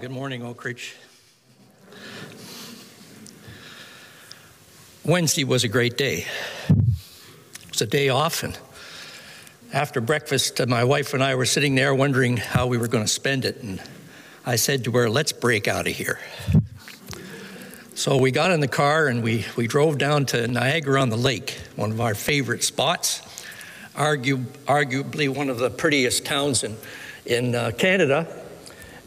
Good morning, Oak Ridge. Wednesday was a great day. It was a day off, and after breakfast, uh, my wife and I were sitting there wondering how we were going to spend it, and I said to her, Let's break out of here. So we got in the car and we, we drove down to Niagara on the Lake, one of our favorite spots, argue, arguably one of the prettiest towns in, in uh, Canada.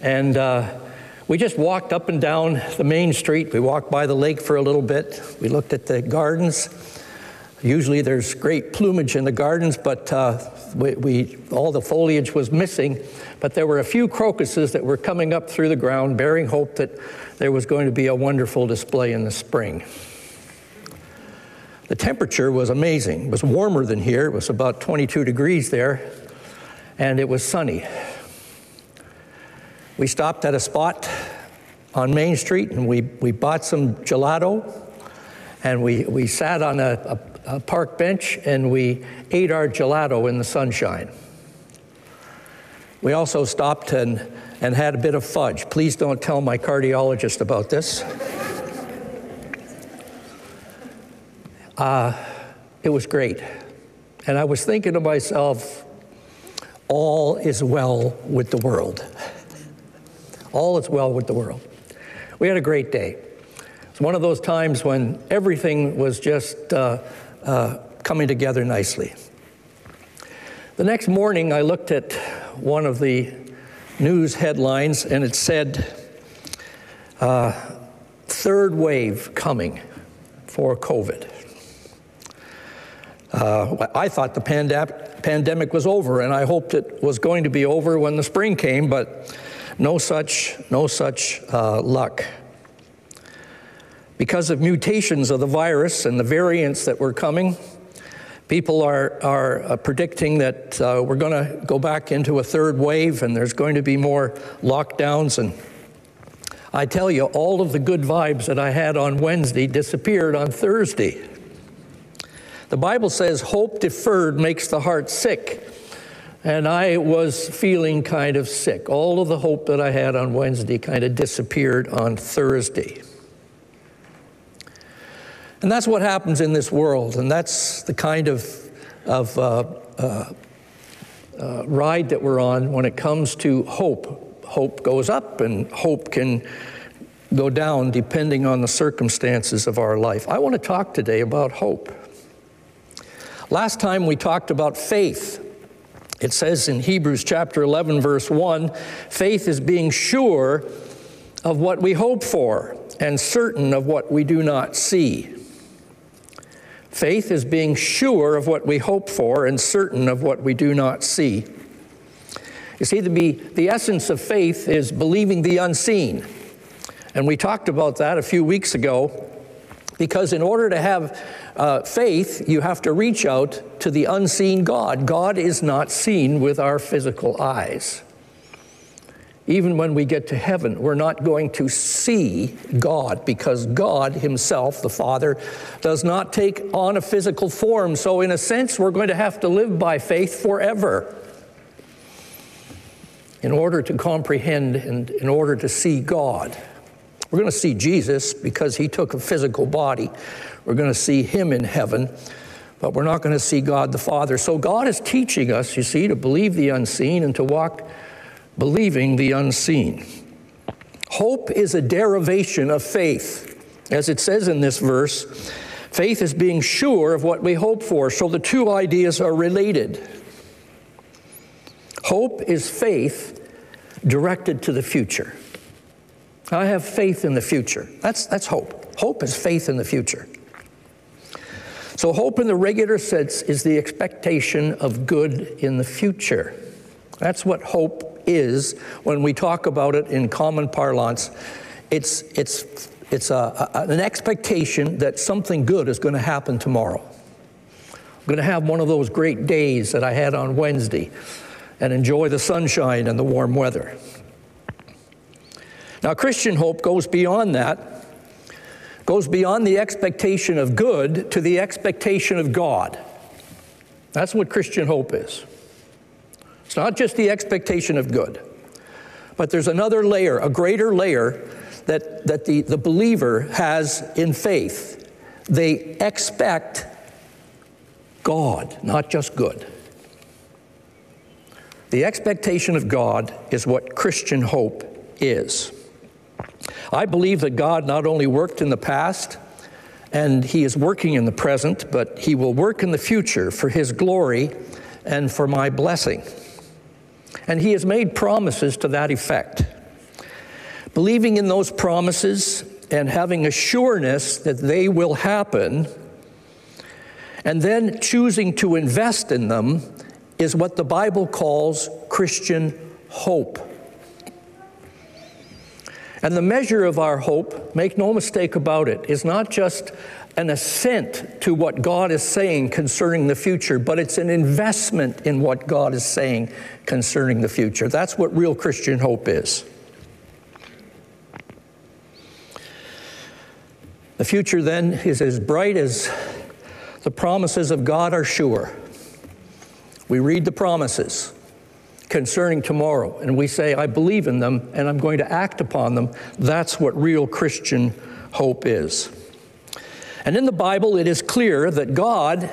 And uh, we just walked up and down the main street. We walked by the lake for a little bit. We looked at the gardens. Usually there's great plumage in the gardens, but uh, we, we, all the foliage was missing. But there were a few crocuses that were coming up through the ground, bearing hope that there was going to be a wonderful display in the spring. The temperature was amazing. It was warmer than here. It was about 22 degrees there, and it was sunny. We stopped at a spot on Main Street and we, we bought some gelato and we, we sat on a, a, a park bench and we ate our gelato in the sunshine. We also stopped and, and had a bit of fudge. Please don't tell my cardiologist about this. Uh, it was great. And I was thinking to myself, all is well with the world. All is well with the world. We had a great day. It's one of those times when everything was just uh, uh, coming together nicely. The next morning, I looked at one of the news headlines, and it said, uh, Third wave coming for COVID. Uh, I thought the pandem- pandemic was over, and I hoped it was going to be over when the spring came, but no such, no such uh, luck. Because of mutations of the virus and the variants that were coming, people are, are uh, predicting that uh, we're going to go back into a third wave and there's going to be more lockdowns. And I tell you, all of the good vibes that I had on Wednesday disappeared on Thursday. The Bible says, hope deferred makes the heart sick. And I was feeling kind of sick. All of the hope that I had on Wednesday kind of disappeared on Thursday. And that's what happens in this world, and that's the kind of, of uh, uh, uh, ride that we're on when it comes to hope. Hope goes up, and hope can go down depending on the circumstances of our life. I want to talk today about hope. Last time we talked about faith. It says in Hebrews chapter 11, verse 1 faith is being sure of what we hope for and certain of what we do not see. Faith is being sure of what we hope for and certain of what we do not see. You see, the, the essence of faith is believing the unseen. And we talked about that a few weeks ago because in order to have uh, faith, you have to reach out to the unseen God. God is not seen with our physical eyes. Even when we get to heaven, we're not going to see God because God Himself, the Father, does not take on a physical form. So, in a sense, we're going to have to live by faith forever in order to comprehend and in order to see God. We're going to see Jesus because He took a physical body. We're going to see him in heaven, but we're not going to see God the Father. So God is teaching us, you see, to believe the unseen and to walk believing the unseen. Hope is a derivation of faith. As it says in this verse, faith is being sure of what we hope for. So the two ideas are related. Hope is faith directed to the future. I have faith in the future. That's, that's hope. Hope is faith in the future. So, hope in the regular sense is the expectation of good in the future. That's what hope is when we talk about it in common parlance. It's, it's, it's a, a, an expectation that something good is going to happen tomorrow. I'm going to have one of those great days that I had on Wednesday and enjoy the sunshine and the warm weather. Now, Christian hope goes beyond that goes beyond the expectation of good to the expectation of God. That's what Christian hope is. It's not just the expectation of good, But there's another layer, a greater layer that, that the, the believer has in faith. They expect God, not just good. The expectation of God is what Christian hope is. I believe that God not only worked in the past, and He is working in the present, but He will work in the future for His glory and for my blessing. And He has made promises to that effect. Believing in those promises and having a sureness that they will happen, and then choosing to invest in them is what the Bible calls Christian hope. And the measure of our hope, make no mistake about it, is not just an assent to what God is saying concerning the future, but it's an investment in what God is saying concerning the future. That's what real Christian hope is. The future then is as bright as the promises of God are sure. We read the promises concerning tomorrow and we say, I believe in them and I'm going to act upon them. That's what real Christian hope is. And in the Bible, it is clear that God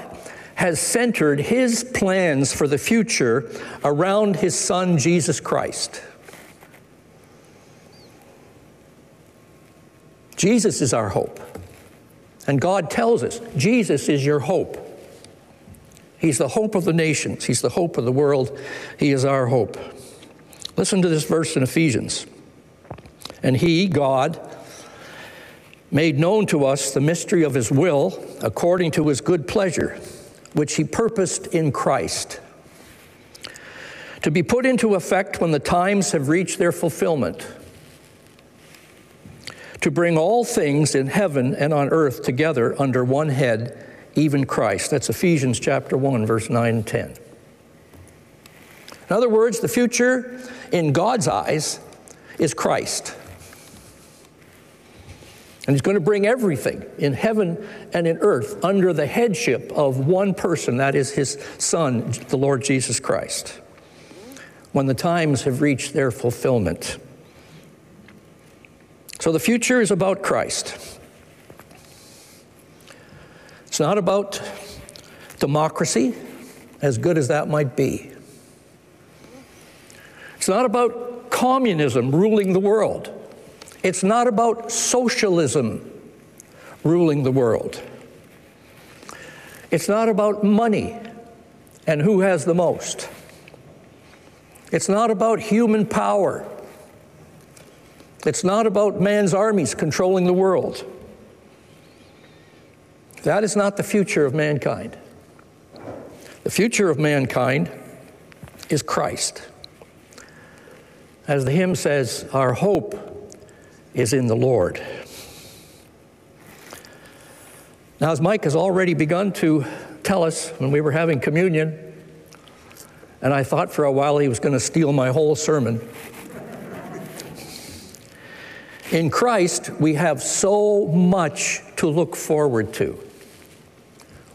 has centered his plans for the future around his son, Jesus Christ. Jesus is our hope. And God tells us Jesus is your hope. He's the hope of the nations, He's the hope of the world, He is our hope. Listen to this verse in Ephesians. And He, God, made known to us the mystery of His will according to His good pleasure, which He purposed in Christ, to be put into effect when the times have reached their fulfillment to bring all things in heaven and on earth together under one head, even Christ. That's Ephesians chapter 1, verse 9 and 10. In other words, the future in God's eyes is Christ. And he's going to bring everything in heaven and in earth under the headship of one person, that is his Son, the Lord Jesus Christ, when the times have reached their fulfillment. So the future is about Christ. It's not about democracy, as good as that might be. It's not about communism ruling the world. It's not about socialism ruling the world. It's not about money and who has the most. It's not about human power it's not about man's armies controlling the world. That is not the future of mankind. The future of mankind is Christ. As the hymn says, our hope is in the Lord. Now, as Mike has already begun to tell us when we were having communion, and I thought for a while he was going to steal my whole sermon. In Christ, we have so much to look forward to.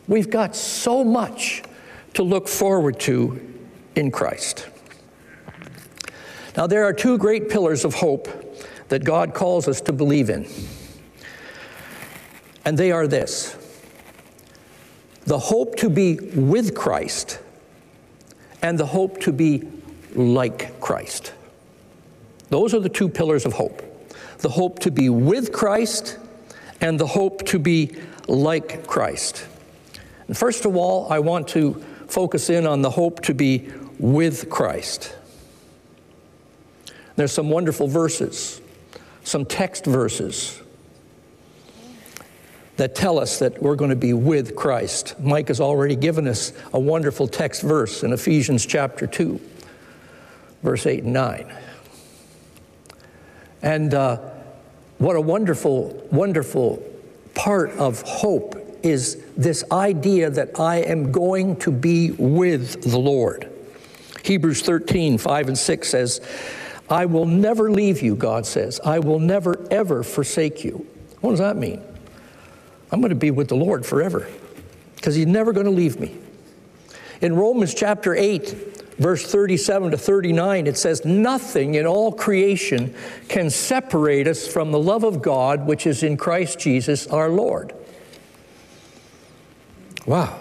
We've got so much to look forward to in Christ. Now, there are two great pillars of hope that God calls us to believe in. And they are this the hope to be with Christ and the hope to be like Christ. Those are the two pillars of hope the hope to be with Christ and the hope to be like Christ. First of all, I want to focus in on the hope to be with Christ. There's some wonderful verses, some text verses that tell us that we're going to be with Christ. Mike has already given us a wonderful text verse in Ephesians chapter 2, verse 8 and 9. And uh, what a wonderful, wonderful part of hope is this idea that I am going to be with the Lord. Hebrews 13, 5 and 6 says, I will never leave you, God says. I will never, ever forsake you. What does that mean? I'm going to be with the Lord forever because He's never going to leave me. In Romans chapter 8, verse 37 to 39, it says, Nothing in all creation can separate us from the love of God which is in Christ Jesus our Lord. Wow.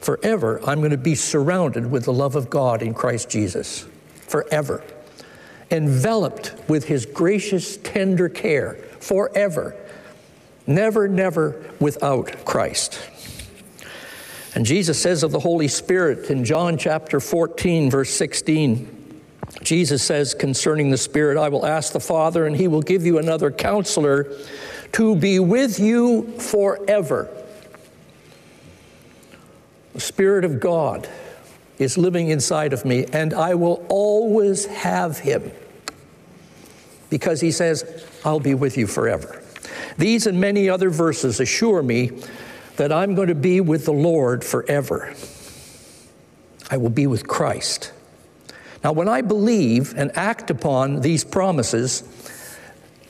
Forever, I'm going to be surrounded with the love of God in Christ Jesus. Forever. Enveloped with his gracious, tender care. Forever. Never, never without Christ. And Jesus says of the Holy Spirit in John chapter 14, verse 16, Jesus says concerning the Spirit, I will ask the Father, and he will give you another counselor to be with you forever. The Spirit of God is living inside of me, and I will always have him because he says, I'll be with you forever. These and many other verses assure me that I'm going to be with the Lord forever. I will be with Christ. Now, when I believe and act upon these promises,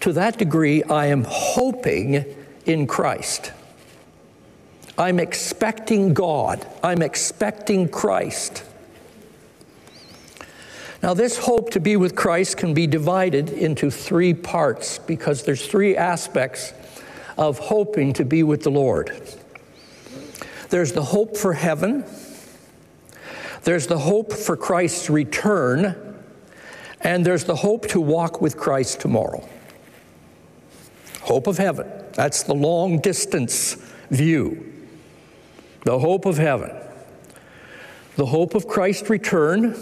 to that degree, I am hoping in Christ. I'm expecting God. I'm expecting Christ. Now, this hope to be with Christ can be divided into three parts because there's three aspects of hoping to be with the Lord. There's the hope for heaven, there's the hope for Christ's return, and there's the hope to walk with Christ tomorrow. Hope of heaven. That's the long distance view. The hope of heaven. The hope of Christ's return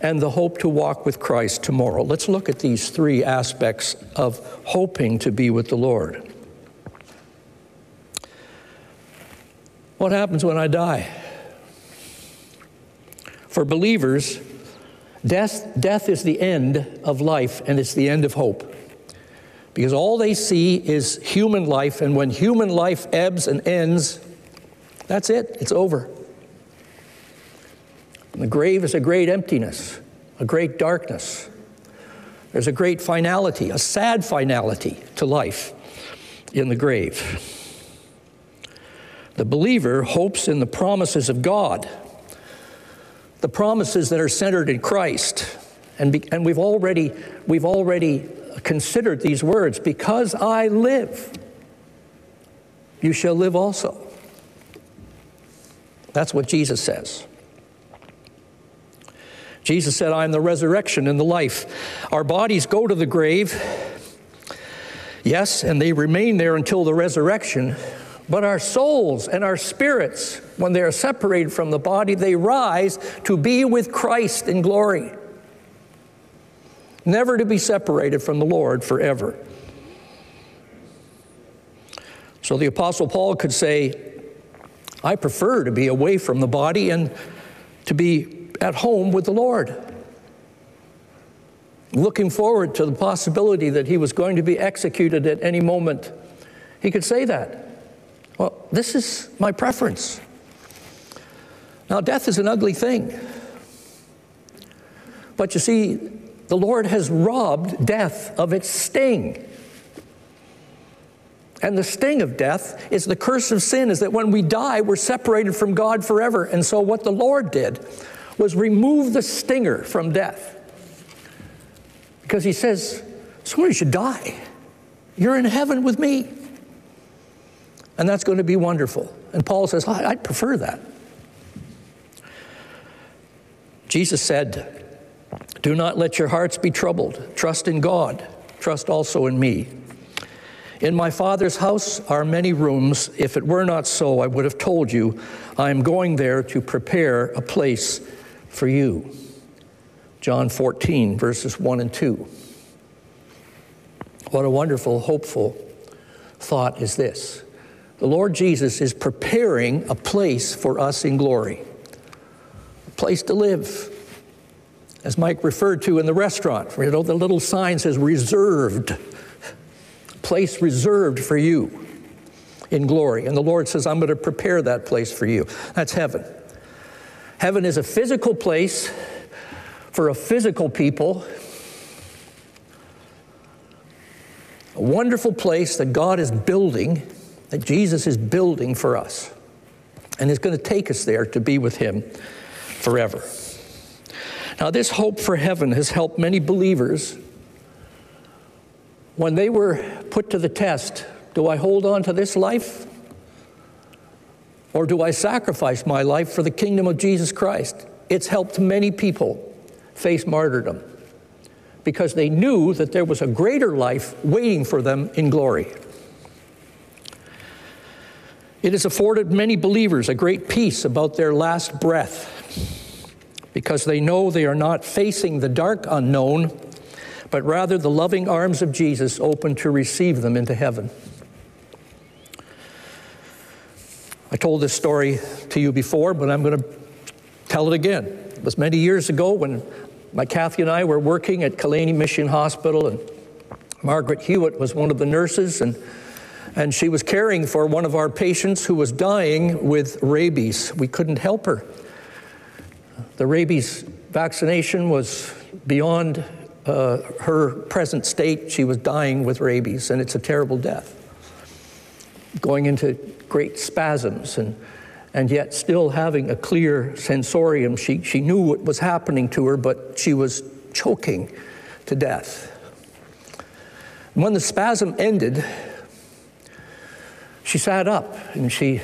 and the hope to walk with Christ tomorrow. Let's look at these three aspects of hoping to be with the Lord. What happens when I die? For believers, death, death is the end of life and it's the end of hope. Because all they see is human life, and when human life ebbs and ends, that's it, it's over. And the grave is a great emptiness, a great darkness. There's a great finality, a sad finality to life in the grave. The believer hopes in the promises of God, the promises that are centered in Christ. And, be, and we've, already, we've already considered these words because I live, you shall live also. That's what Jesus says. Jesus said, I am the resurrection and the life. Our bodies go to the grave, yes, and they remain there until the resurrection. But our souls and our spirits, when they are separated from the body, they rise to be with Christ in glory. Never to be separated from the Lord forever. So the Apostle Paul could say, I prefer to be away from the body and to be at home with the Lord. Looking forward to the possibility that he was going to be executed at any moment. He could say that. Well, this is my preference. Now, death is an ugly thing. But you see, the Lord has robbed death of its sting. And the sting of death is the curse of sin, is that when we die, we're separated from God forever. And so, what the Lord did was remove the stinger from death. Because He says, Someone should die. You're in heaven with me. And that's going to be wonderful. And Paul says, I'd prefer that. Jesus said, Do not let your hearts be troubled. Trust in God. Trust also in me. In my Father's house are many rooms. If it were not so, I would have told you, I am going there to prepare a place for you. John 14, verses 1 and 2. What a wonderful, hopeful thought is this the Lord Jesus is preparing a place for us in glory, a place to live. As Mike referred to in the restaurant, you know, the little sign says reserved, place reserved for you in glory. And the Lord says, I'm going to prepare that place for you. That's heaven. Heaven is a physical place for a physical people, a wonderful place that God is building that Jesus is building for us and is going to take us there to be with Him forever. Now, this hope for heaven has helped many believers when they were put to the test do I hold on to this life? Or do I sacrifice my life for the kingdom of Jesus Christ? It's helped many people face martyrdom because they knew that there was a greater life waiting for them in glory. It has afforded many believers a great peace about their last breath because they know they are not facing the dark unknown, but rather the loving arms of Jesus open to receive them into heaven. I told this story to you before, but I'm going to tell it again. It was many years ago when my Kathy and I were working at Kalene Mission Hospital, and Margaret Hewitt was one of the nurses, and, and she was caring for one of our patients who was dying with rabies. We couldn't help her. The rabies vaccination was beyond uh, her present state. She was dying with rabies, and it's a terrible death. Going into great spasms and, and yet still having a clear sensorium. She, she knew what was happening to her, but she was choking to death. When the spasm ended, she sat up and she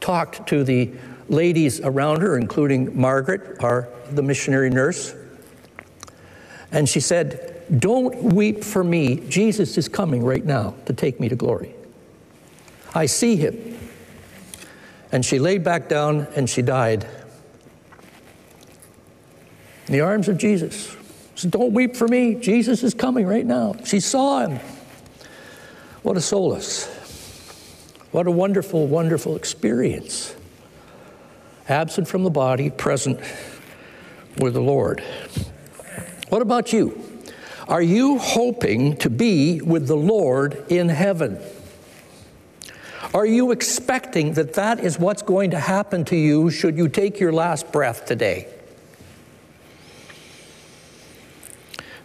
talked to the ladies around her, including Margaret, our, the missionary nurse. And she said, Don't weep for me. Jesus is coming right now to take me to glory. I see him. And she laid back down and she died. In the arms of Jesus. She said, Don't weep for me. Jesus is coming right now. She saw him. What a solace. What a wonderful, wonderful experience. Absent from the body, present with the Lord. What about you? Are you hoping to be with the Lord in heaven? Are you expecting that that is what's going to happen to you should you take your last breath today?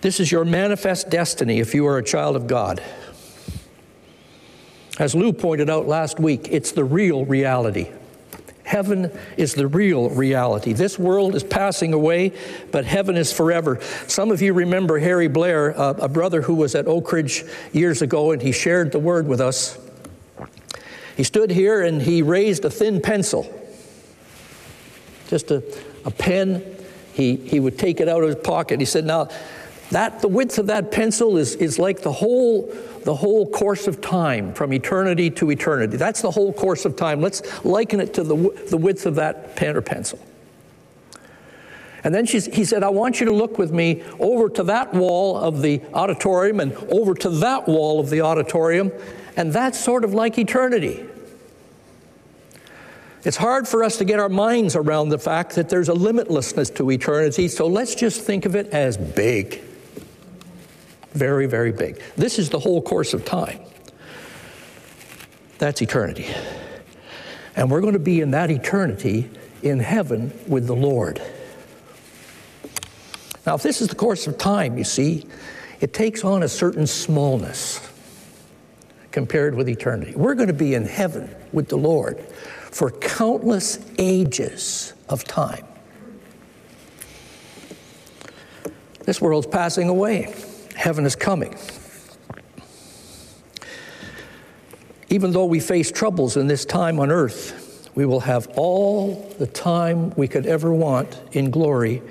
This is your manifest destiny if you are a child of God. As Lou pointed out last week, it's the real reality. Heaven is the real reality. This world is passing away, but heaven is forever. Some of you remember Harry Blair, a brother who was at Oak Ridge years ago, and he shared the word with us. He stood here and he raised a thin pencil, just a, a pen. He, he would take it out of his pocket. He said, Now, that, the width of that pencil is, is like the whole, the whole course of time, from eternity to eternity. That's the whole course of time. Let's liken it to the, the width of that pen or pencil. And then he said, I want you to look with me over to that wall of the auditorium and over to that wall of the auditorium and that's sort of like eternity. It's hard for us to get our minds around the fact that there's a limitlessness to eternity, so let's just think of it as big. Very, very big. This is the whole course of time. That's eternity. And we're going to be in that eternity in heaven with the Lord. Now, if this is the course of time, you see, it takes on a certain smallness compared with eternity. We're going to be in heaven with the Lord for countless ages of time. This world's passing away, heaven is coming. Even though we face troubles in this time on earth, we will have all the time we could ever want in glory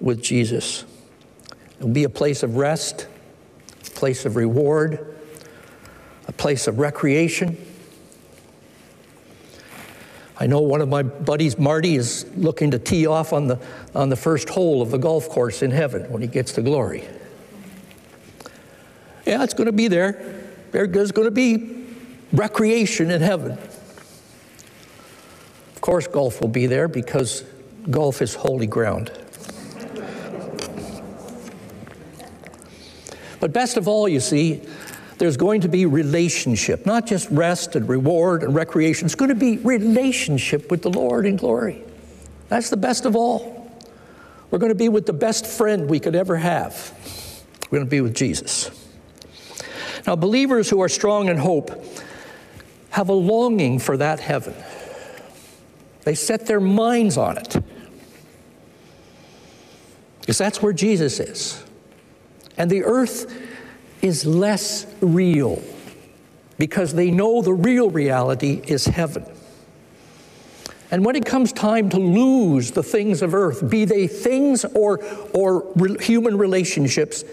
with Jesus. It will be a place of rest, a place of reward, a place of recreation. I know one of my buddies, Marty, is looking to tee off on the, on the first hole of the golf course in heaven when he gets to glory. Yeah, it's going to be there. There's going to be recreation in heaven. Of course, golf will be there because golf is holy ground. But best of all, you see, there's going to be relationship, not just rest and reward and recreation. It's going to be relationship with the Lord in glory. That's the best of all. We're going to be with the best friend we could ever have. We're going to be with Jesus. Now, believers who are strong in hope have a longing for that heaven. They set their minds on it. Because that's where Jesus is. And the earth is less real because they know the real reality is heaven. And when it comes time to lose the things of earth, be they things or, or re- human relationships,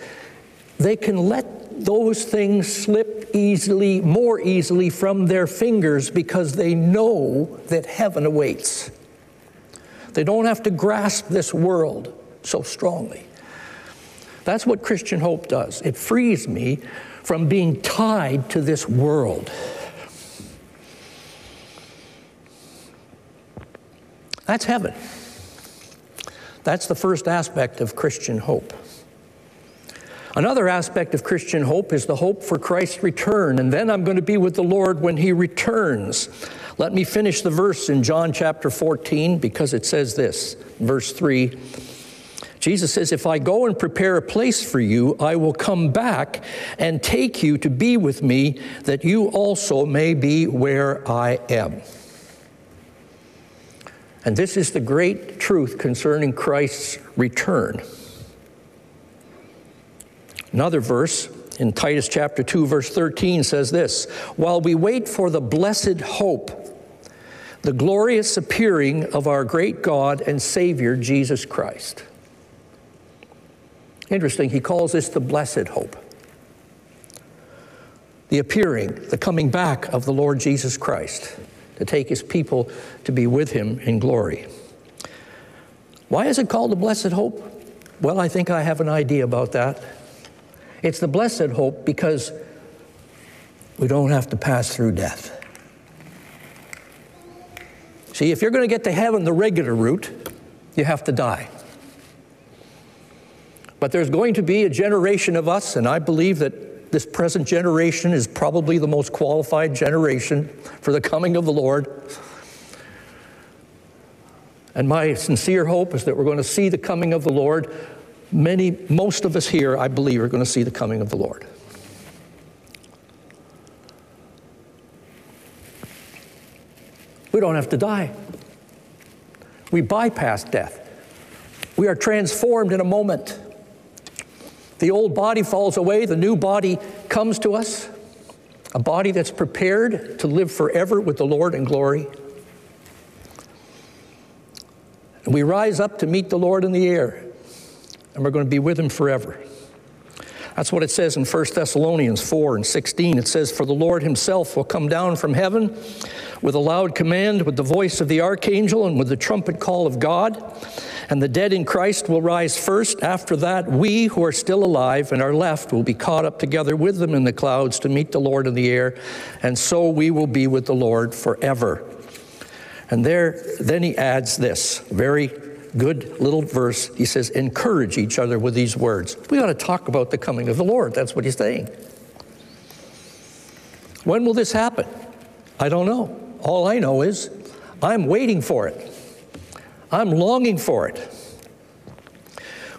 they can let those things slip easily, more easily from their fingers because they know that heaven awaits. They don't have to grasp this world so strongly. That's what Christian hope does. It frees me from being tied to this world. That's heaven. That's the first aspect of Christian hope. Another aspect of Christian hope is the hope for Christ's return, and then I'm going to be with the Lord when He returns. Let me finish the verse in John chapter 14 because it says this, verse 3. Jesus says, If I go and prepare a place for you, I will come back and take you to be with me, that you also may be where I am. And this is the great truth concerning Christ's return. Another verse in Titus chapter 2, verse 13 says this While we wait for the blessed hope, the glorious appearing of our great God and Savior, Jesus Christ. Interesting, he calls this the blessed hope. The appearing, the coming back of the Lord Jesus Christ to take his people to be with him in glory. Why is it called the blessed hope? Well, I think I have an idea about that. It's the blessed hope because we don't have to pass through death. See, if you're going to get to heaven the regular route, you have to die. But there's going to be a generation of us, and I believe that this present generation is probably the most qualified generation for the coming of the Lord. And my sincere hope is that we're going to see the coming of the Lord. Many, most of us here, I believe, are going to see the coming of the Lord. We don't have to die. We bypass death. We are transformed in a moment. The old body falls away, the new body comes to us, a body that's prepared to live forever with the Lord in glory. And we rise up to meet the Lord in the air, and we're going to be with him forever. That's what it says in 1 Thessalonians 4 and 16. It says, For the Lord himself will come down from heaven with a loud command, with the voice of the archangel, and with the trumpet call of God and the dead in Christ will rise first. After that, we who are still alive and are left will be caught up together with them in the clouds to meet the Lord in the air, and so we will be with the Lord forever. And there, then he adds this very good little verse. He says, Encourage each other with these words. We ought to talk about the coming of the Lord. That's what he's saying. When will this happen? I don't know. All I know is I'm waiting for it. I'm longing for it.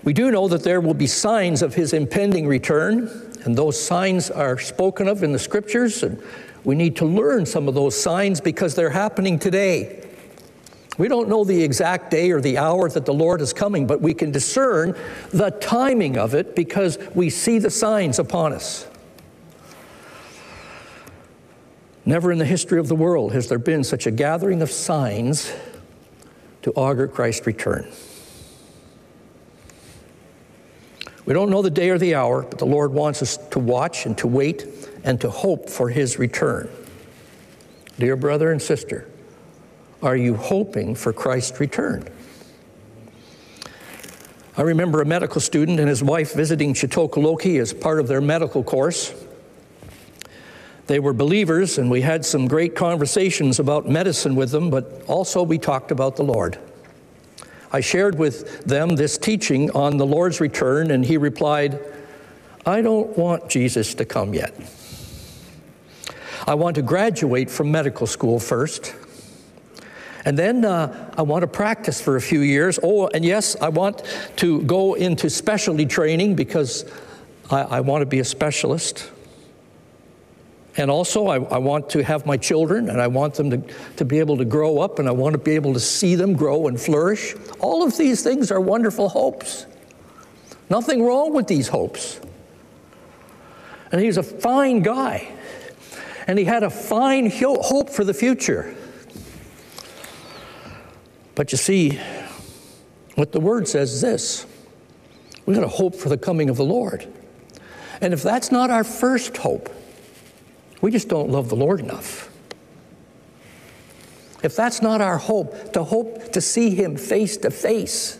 We do know that there will be signs of his impending return, and those signs are spoken of in the scriptures, and we need to learn some of those signs because they're happening today. We don't know the exact day or the hour that the Lord is coming, but we can discern the timing of it because we see the signs upon us. Never in the history of the world has there been such a gathering of signs to augur Christ's return. We don't know the day or the hour, but the Lord wants us to watch and to wait and to hope for his return. Dear brother and sister, are you hoping for Christ's return? I remember a medical student and his wife visiting Chitokoloki as part of their medical course. They were believers, and we had some great conversations about medicine with them, but also we talked about the Lord. I shared with them this teaching on the Lord's return, and he replied, I don't want Jesus to come yet. I want to graduate from medical school first. And then uh, I want to practice for a few years. Oh, and yes, I want to go into specialty training because I, I want to be a specialist. And also, I, I, want to have my children and I want them to, to be able to grow up and I want to be able to see them grow and flourish. All of these things are wonderful hopes. Nothing wrong with these hopes. And he's a fine guy. And he had a fine hope for the future. But you see, what the word says is this we've got to hope for the coming of the Lord. And if that's not our first hope, we just don't love the Lord enough. If that's not our hope, to hope to see Him face to face,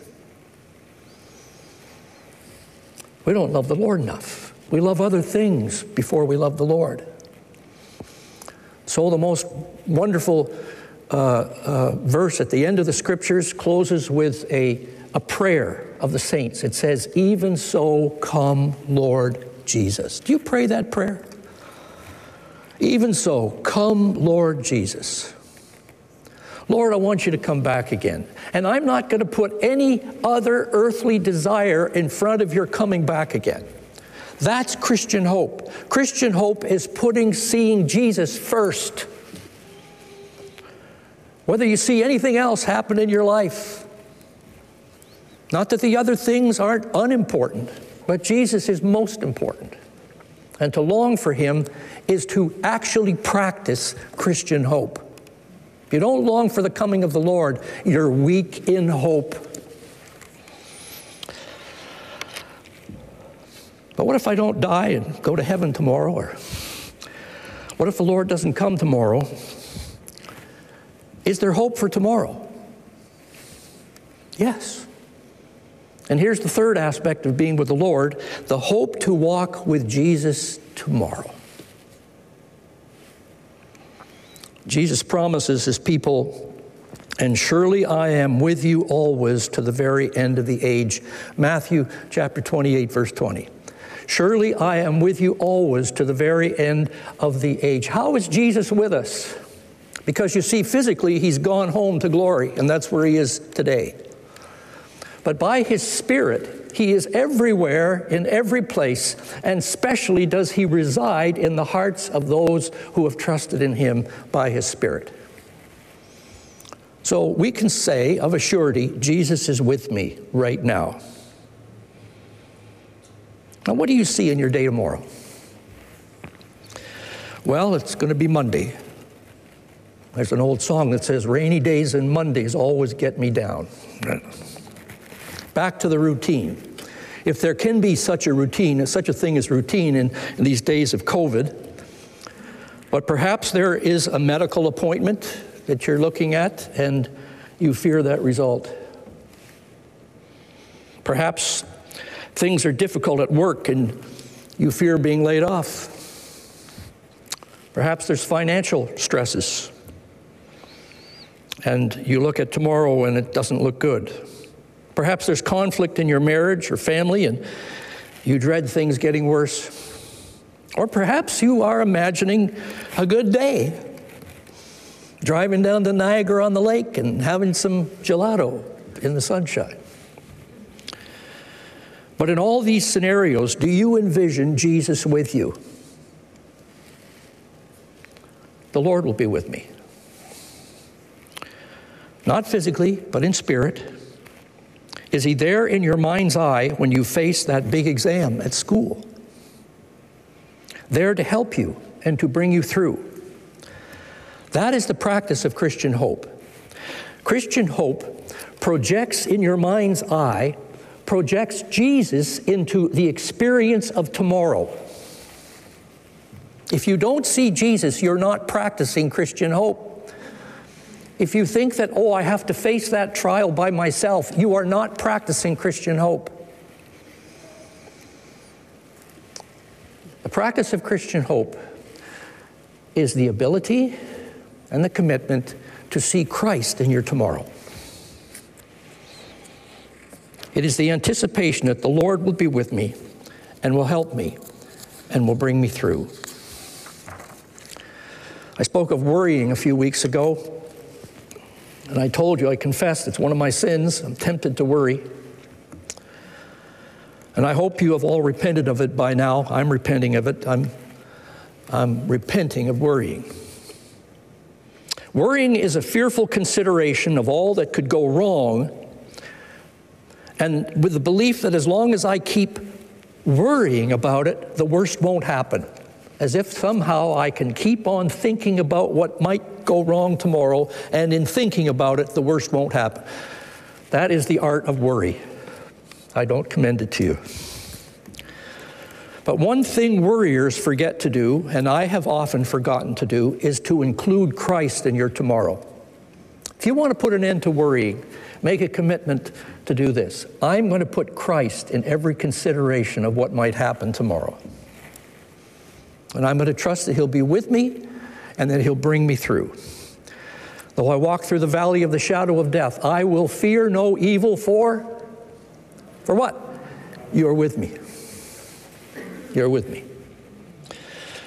we don't love the Lord enough. We love other things before we love the Lord. So, the most wonderful Uh, uh, verse at the end of the scriptures closes with a, a prayer of the saints. It says, Even so, come, Lord Jesus. Do you pray that prayer? Even so, come, Lord Jesus. Lord, I want you to come back again. And I'm not going to put any other earthly desire in front of your coming back again. That's Christian hope. Christian hope is putting seeing Jesus first. Whether you see anything else happen in your life, not that the other things aren't unimportant, but Jesus is most important. And to long for Him is to actually practice Christian hope. If you don't long for the coming of the Lord, you're weak in hope. But what if I don't die and go to heaven tomorrow? Or what if the Lord doesn't come tomorrow? Is there hope for tomorrow? Yes. And here's the third aspect of being with the Lord the hope to walk with Jesus tomorrow. Jesus promises his people, and surely I am with you always to the very end of the age. Matthew chapter 28, verse 20. Surely I am with you always to the very end of the age. How is Jesus with us? Because you see, physically, he's gone home to glory, and that's where he is today. But by His Spirit, He is everywhere, in every place, and specially does He reside in the hearts of those who have trusted in Him by His Spirit. So we can say of a surety, Jesus is with me right now. Now, what do you see in your day tomorrow? Well, it's going to be Monday. There's an old song that says, Rainy days and Mondays always get me down back to the routine. If there can be such a routine, such a thing as routine in, in these days of COVID, but perhaps there is a medical appointment that you're looking at and you fear that result. Perhaps things are difficult at work and you fear being laid off. Perhaps there's financial stresses and you look at tomorrow and it doesn't look good. Perhaps there's conflict in your marriage or family and you dread things getting worse. Or perhaps you are imagining a good day, driving down to Niagara on the lake and having some gelato in the sunshine. But in all these scenarios, do you envision Jesus with you? The Lord will be with me. Not physically, but in spirit. Is he there in your mind's eye when you face that big exam at school? There to help you and to bring you through. That is the practice of Christian hope. Christian hope projects in your mind's eye, projects Jesus into the experience of tomorrow. If you don't see Jesus, you're not practicing Christian hope. If you think that, oh, I have to face that trial by myself, you are not practicing Christian hope. The practice of Christian hope is the ability and the commitment to see Christ in your tomorrow. It is the anticipation that the Lord will be with me and will help me and will bring me through. I spoke of worrying a few weeks ago. And I told you, I confessed, it's one of my sins. I'm tempted to worry. And I hope you have all repented of it by now. I'm repenting of it. I'm, I'm repenting of worrying. Worrying is a fearful consideration of all that could go wrong and with the belief that as long as I keep worrying about it, the worst won't happen. As if somehow I can keep on thinking about what might go wrong tomorrow, and in thinking about it, the worst won't happen. That is the art of worry. I don't commend it to you. But one thing worriers forget to do, and I have often forgotten to do, is to include Christ in your tomorrow. If you want to put an end to worrying, make a commitment to do this. I'm going to put Christ in every consideration of what might happen tomorrow. And I'm going to trust that He'll be with me and that He'll bring me through. Though I walk through the valley of the shadow of death, I will fear no evil for for what? You're with me. You're with me.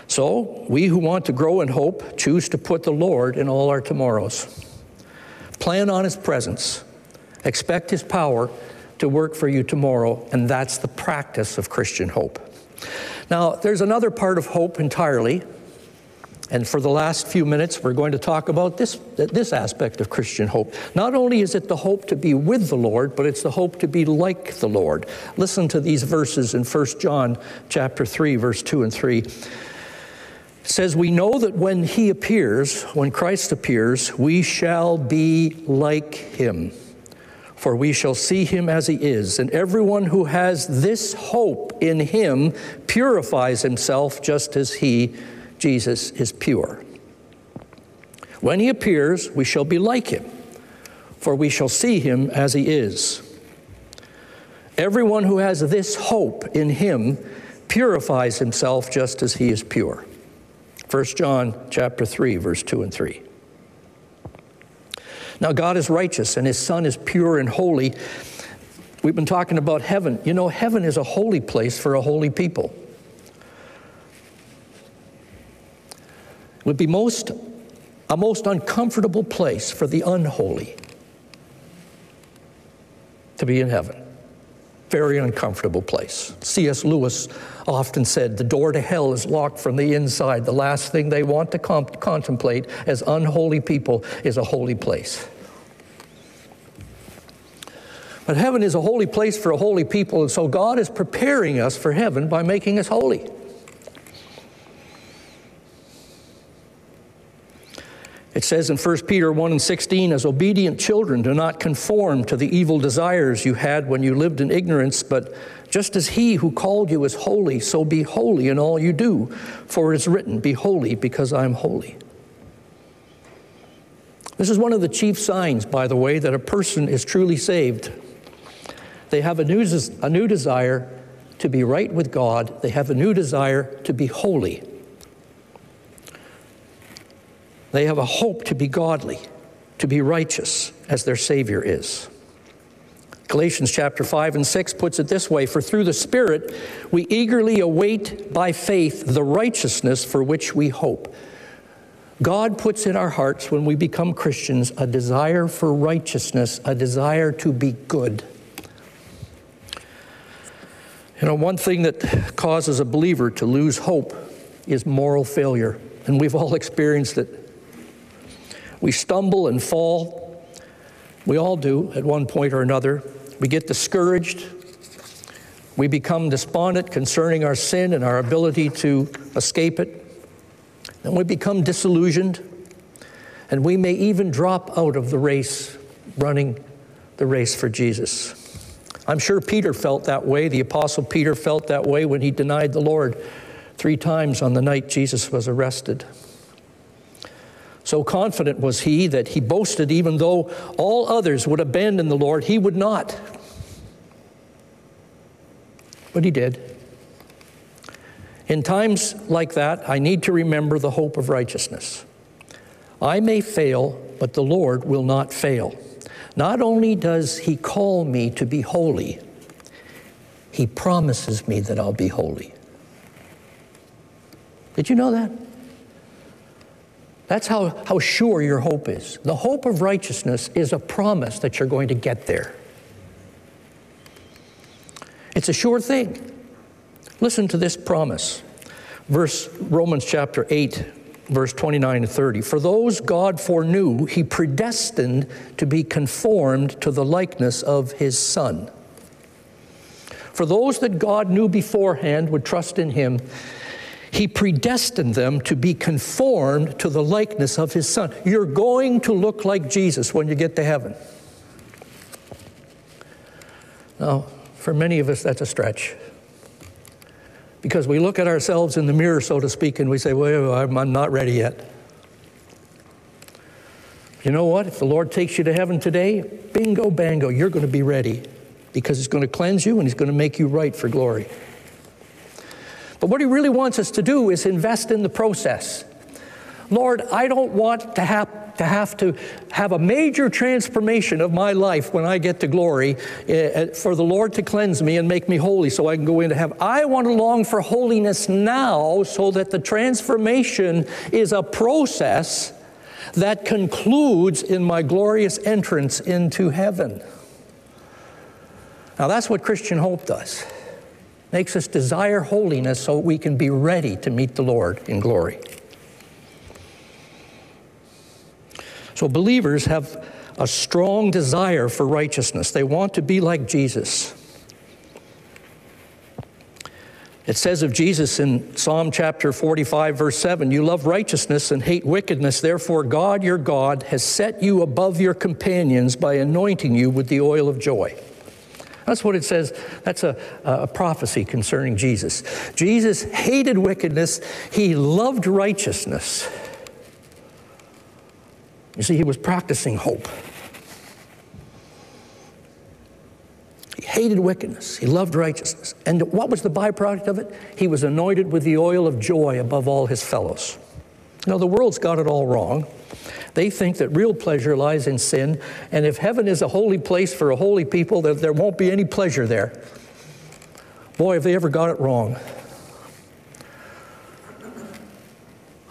So, we who want to grow in hope choose to put the Lord in all our tomorrows. Plan on His presence. Expect His power to work for you tomorrow, and that's the practice of Christian hope. Now, there's another part of hope entirely, and for the last few minutes, we're going to talk about this, this aspect of Christian hope. Not only is it the hope to be with the Lord, but it's the hope to be like the Lord. Listen to these verses in 1 John chapter 3, verse 2 and 3. It says, We know that when he appears, when Christ appears, we shall be like him, for we shall see him as he is. And everyone who has this hope in him purifies himself just as he Jesus is pure. When he appears, we shall be like him, for we shall see him as he is. Everyone who has this hope in him purifies himself just as he is pure. 1 John chapter 3 verse 2 and 3. Now God is righteous and his son is pure and holy. We've been talking about heaven. You know heaven is a holy place for a holy people. Would be most, a most uncomfortable place for the unholy to be in heaven. Very uncomfortable place. C.S. Lewis often said the door to hell is locked from the inside. The last thing they want to contemplate as unholy people is a holy place. But heaven is a holy place for a holy people, and so God is preparing us for heaven by making us holy. It says in 1 Peter 1 and 16, as obedient children, do not conform to the evil desires you had when you lived in ignorance, but just as he who called you is holy, so be holy in all you do. For it is written, Be holy because I am holy. This is one of the chief signs, by the way, that a person is truly saved. They have a new, a new desire to be right with God, they have a new desire to be holy. They have a hope to be godly, to be righteous, as their Savior is. Galatians chapter 5 and 6 puts it this way For through the Spirit we eagerly await by faith the righteousness for which we hope. God puts in our hearts when we become Christians a desire for righteousness, a desire to be good. You know, one thing that causes a believer to lose hope is moral failure, and we've all experienced it. We stumble and fall. We all do at one point or another. We get discouraged. We become despondent concerning our sin and our ability to escape it. And we become disillusioned. And we may even drop out of the race, running the race for Jesus. I'm sure Peter felt that way. The Apostle Peter felt that way when he denied the Lord three times on the night Jesus was arrested. So confident was he that he boasted, even though all others would abandon the Lord, he would not. But he did. In times like that, I need to remember the hope of righteousness. I may fail, but the Lord will not fail. Not only does he call me to be holy, he promises me that I'll be holy. Did you know that? That's how, how sure your hope is. The hope of righteousness is a promise that you're going to get there. It's a sure thing. Listen to this promise. Verse Romans chapter 8, verse 29 to 30. For those God foreknew, he predestined to be conformed to the likeness of his Son. For those that God knew beforehand would trust in him, he predestined them to be conformed to the likeness of his son. You're going to look like Jesus when you get to heaven. Now, for many of us, that's a stretch. Because we look at ourselves in the mirror, so to speak, and we say, Well, I'm not ready yet. You know what? If the Lord takes you to heaven today, bingo, bango, you're going to be ready because He's going to cleanse you and He's going to make you right for glory. But what He really wants us to do is invest in the process. Lord, I don't want to have to have to have a major transformation of my life when I get to glory uh, for the Lord to cleanse me and make me holy so I can go into heaven. I want to long for holiness now so that the transformation is a process that concludes in my glorious entrance into heaven. Now, that's what Christian hope does. Makes us desire holiness so we can be ready to meet the Lord in glory. So, believers have a strong desire for righteousness. They want to be like Jesus. It says of Jesus in Psalm chapter 45, verse 7 You love righteousness and hate wickedness. Therefore, God your God has set you above your companions by anointing you with the oil of joy. That's what it says. That's a, a prophecy concerning Jesus. Jesus hated wickedness, he loved righteousness. You see, he was practicing hope. He hated wickedness. He loved righteousness. And what was the byproduct of it? He was anointed with the oil of joy above all his fellows. Now, the world's got it all wrong. They think that real pleasure lies in sin, and if heaven is a holy place for a holy people, that there won't be any pleasure there. Boy, have they ever got it wrong.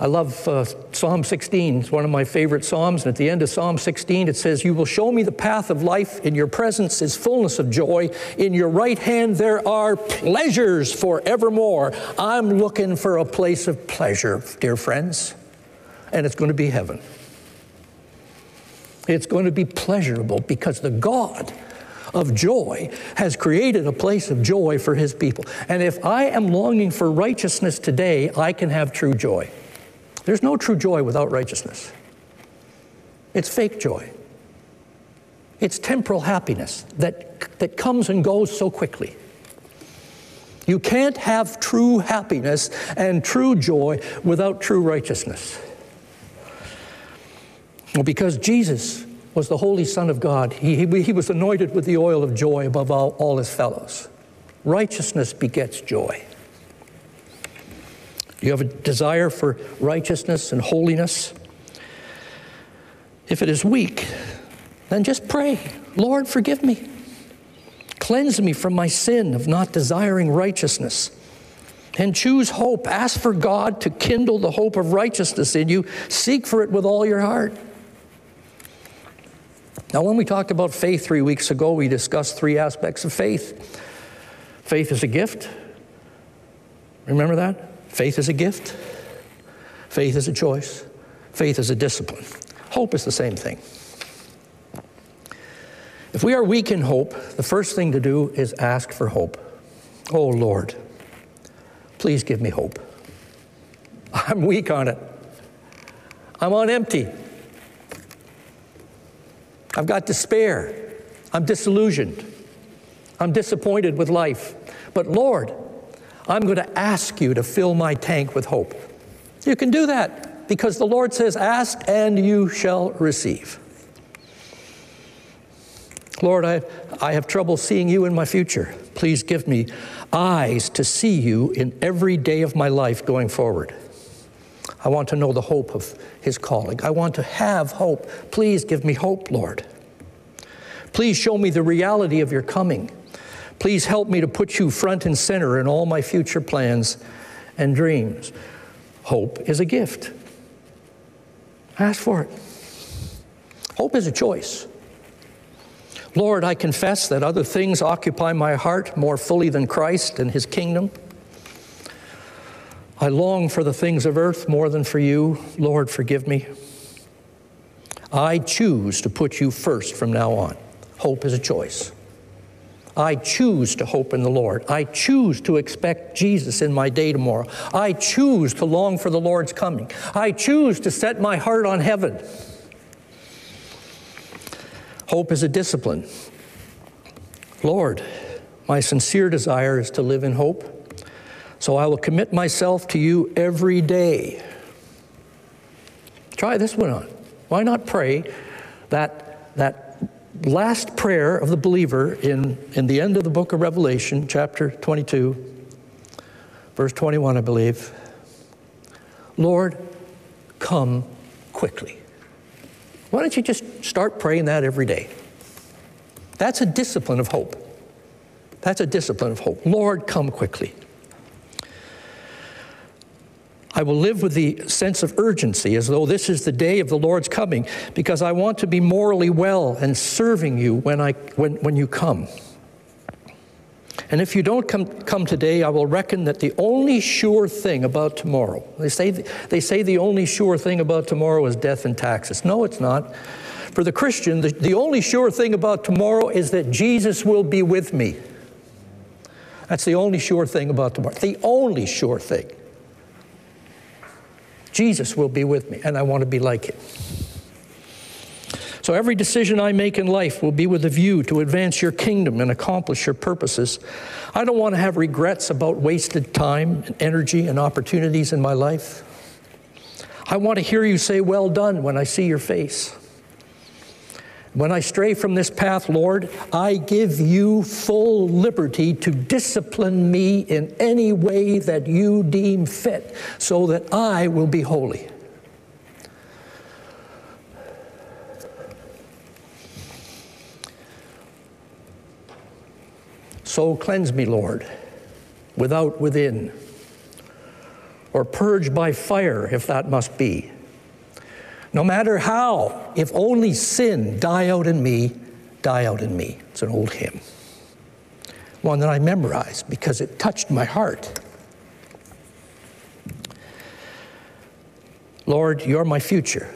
I love uh, Psalm 16. It's one of my favorite Psalms. And at the end of Psalm 16, it says, You will show me the path of life. In your presence is fullness of joy. In your right hand there are pleasures forevermore. I'm looking for a place of pleasure, dear friends. And it's going to be heaven. It's going to be pleasurable because the God of joy has created a place of joy for his people. And if I am longing for righteousness today, I can have true joy. There's no true joy without righteousness. It's fake joy. It's temporal happiness that, that comes and goes so quickly. You can't have true happiness and true joy without true righteousness. Well, because Jesus was the Holy Son of God, he, he, he was anointed with the oil of joy above all, all his fellows. Righteousness begets joy. Do you have a desire for righteousness and holiness? If it is weak, then just pray, Lord, forgive me. Cleanse me from my sin of not desiring righteousness. And choose hope. Ask for God to kindle the hope of righteousness in you. Seek for it with all your heart. Now, when we talked about faith three weeks ago, we discussed three aspects of faith. Faith is a gift. Remember that? Faith is a gift, faith is a choice, faith is a discipline. Hope is the same thing. If we are weak in hope, the first thing to do is ask for hope. Oh Lord, please give me hope. I'm weak on it. I'm on empty. I've got despair. I'm disillusioned. I'm disappointed with life. But Lord, I'm going to ask you to fill my tank with hope. You can do that because the Lord says, Ask and you shall receive. Lord, I, I have trouble seeing you in my future. Please give me eyes to see you in every day of my life going forward. I want to know the hope of His calling. I want to have hope. Please give me hope, Lord. Please show me the reality of your coming Please help me to put you front and center in all my future plans and dreams. Hope is a gift. Ask for it. Hope is a choice. Lord, I confess that other things occupy my heart more fully than Christ and his kingdom. I long for the things of earth more than for you. Lord, forgive me. I choose to put you first from now on. Hope is a choice. I choose to hope in the Lord. I choose to expect Jesus in my day tomorrow. I choose to long for the Lord's coming. I choose to set my heart on heaven. Hope is a discipline. Lord, my sincere desire is to live in hope, so I will commit myself to you every day. Try this one on. Why not pray that, that last prayer of the believer in, in the end of the book of Revelation, chapter 22, verse 21, I believe. Lord, come quickly. Why don't you just start praying that every day? That's a discipline of hope. That's a discipline of hope. Lord, come quickly. I will live with the sense of urgency as though this is the day of the Lord's coming because I want to be morally well and serving you when, I, when, when you come. And if you don't come, come today, I will reckon that the only sure thing about tomorrow, they say, they say the only sure thing about tomorrow is death and taxes. No, it's not. For the Christian, the, the only sure thing about tomorrow is that Jesus will be with me. That's the only sure thing about tomorrow. The only sure thing. Jesus will be with me, and I want to be like him. So every decision I make in life will be with a view to advance your kingdom and accomplish your purposes. I don't want to have regrets about wasted time and energy and opportunities in my life. I want to hear you say, Well done, when I see your face. When I stray from this path, Lord, I give you full liberty to discipline me in any way that you deem fit so that I will be holy. So cleanse me, Lord, without, within, or purge by fire if that must be no matter how, if only sin die out in me, die out in me. It's an old hymn. One that I memorized because it touched my heart. Lord, you're my future.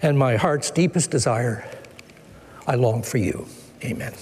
And my heart's deepest desire, I long for you. Amen.